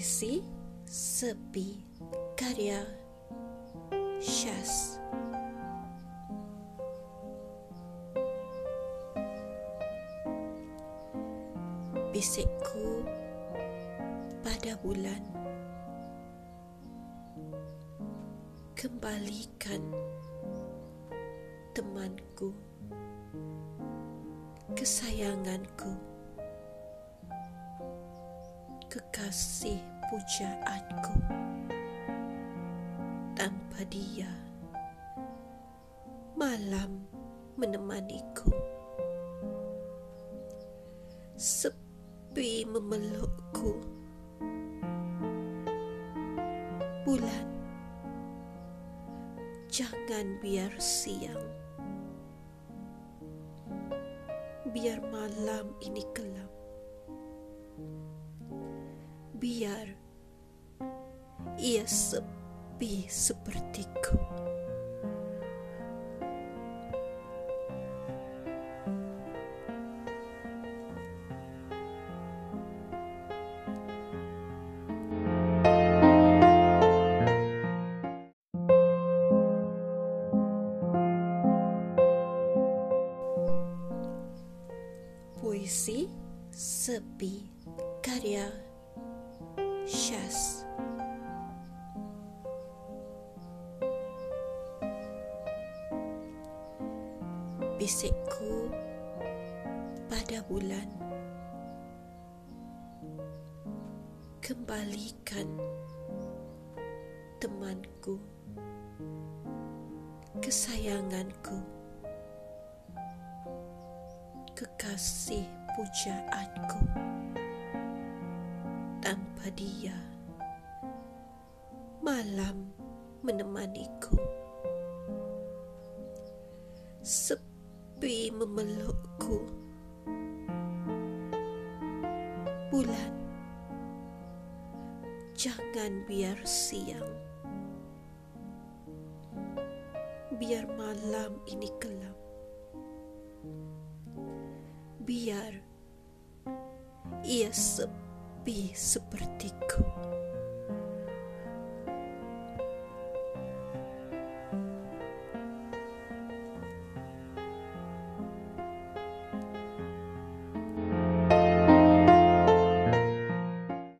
Puisi Sepi Karya Syaz. Bisikku pada bulan Kembalikan temanku Kesayanganku kekasih pujaanku tanpa dia malam menemaniku. Sepi memelukku. Bulan jangan biar siang. Biar malam ini kelam biar ia sepi sepertiku. Puisi Sepi Karya Bisikku pada bulan. Kembalikan temanku Kesayanganku Kekasih pujaanku tanpa dia malam menemaniku sepi memelukku. Bulan. Jangan biar siang. Biar malam ini kelam. Biar ia sepi sepertiku.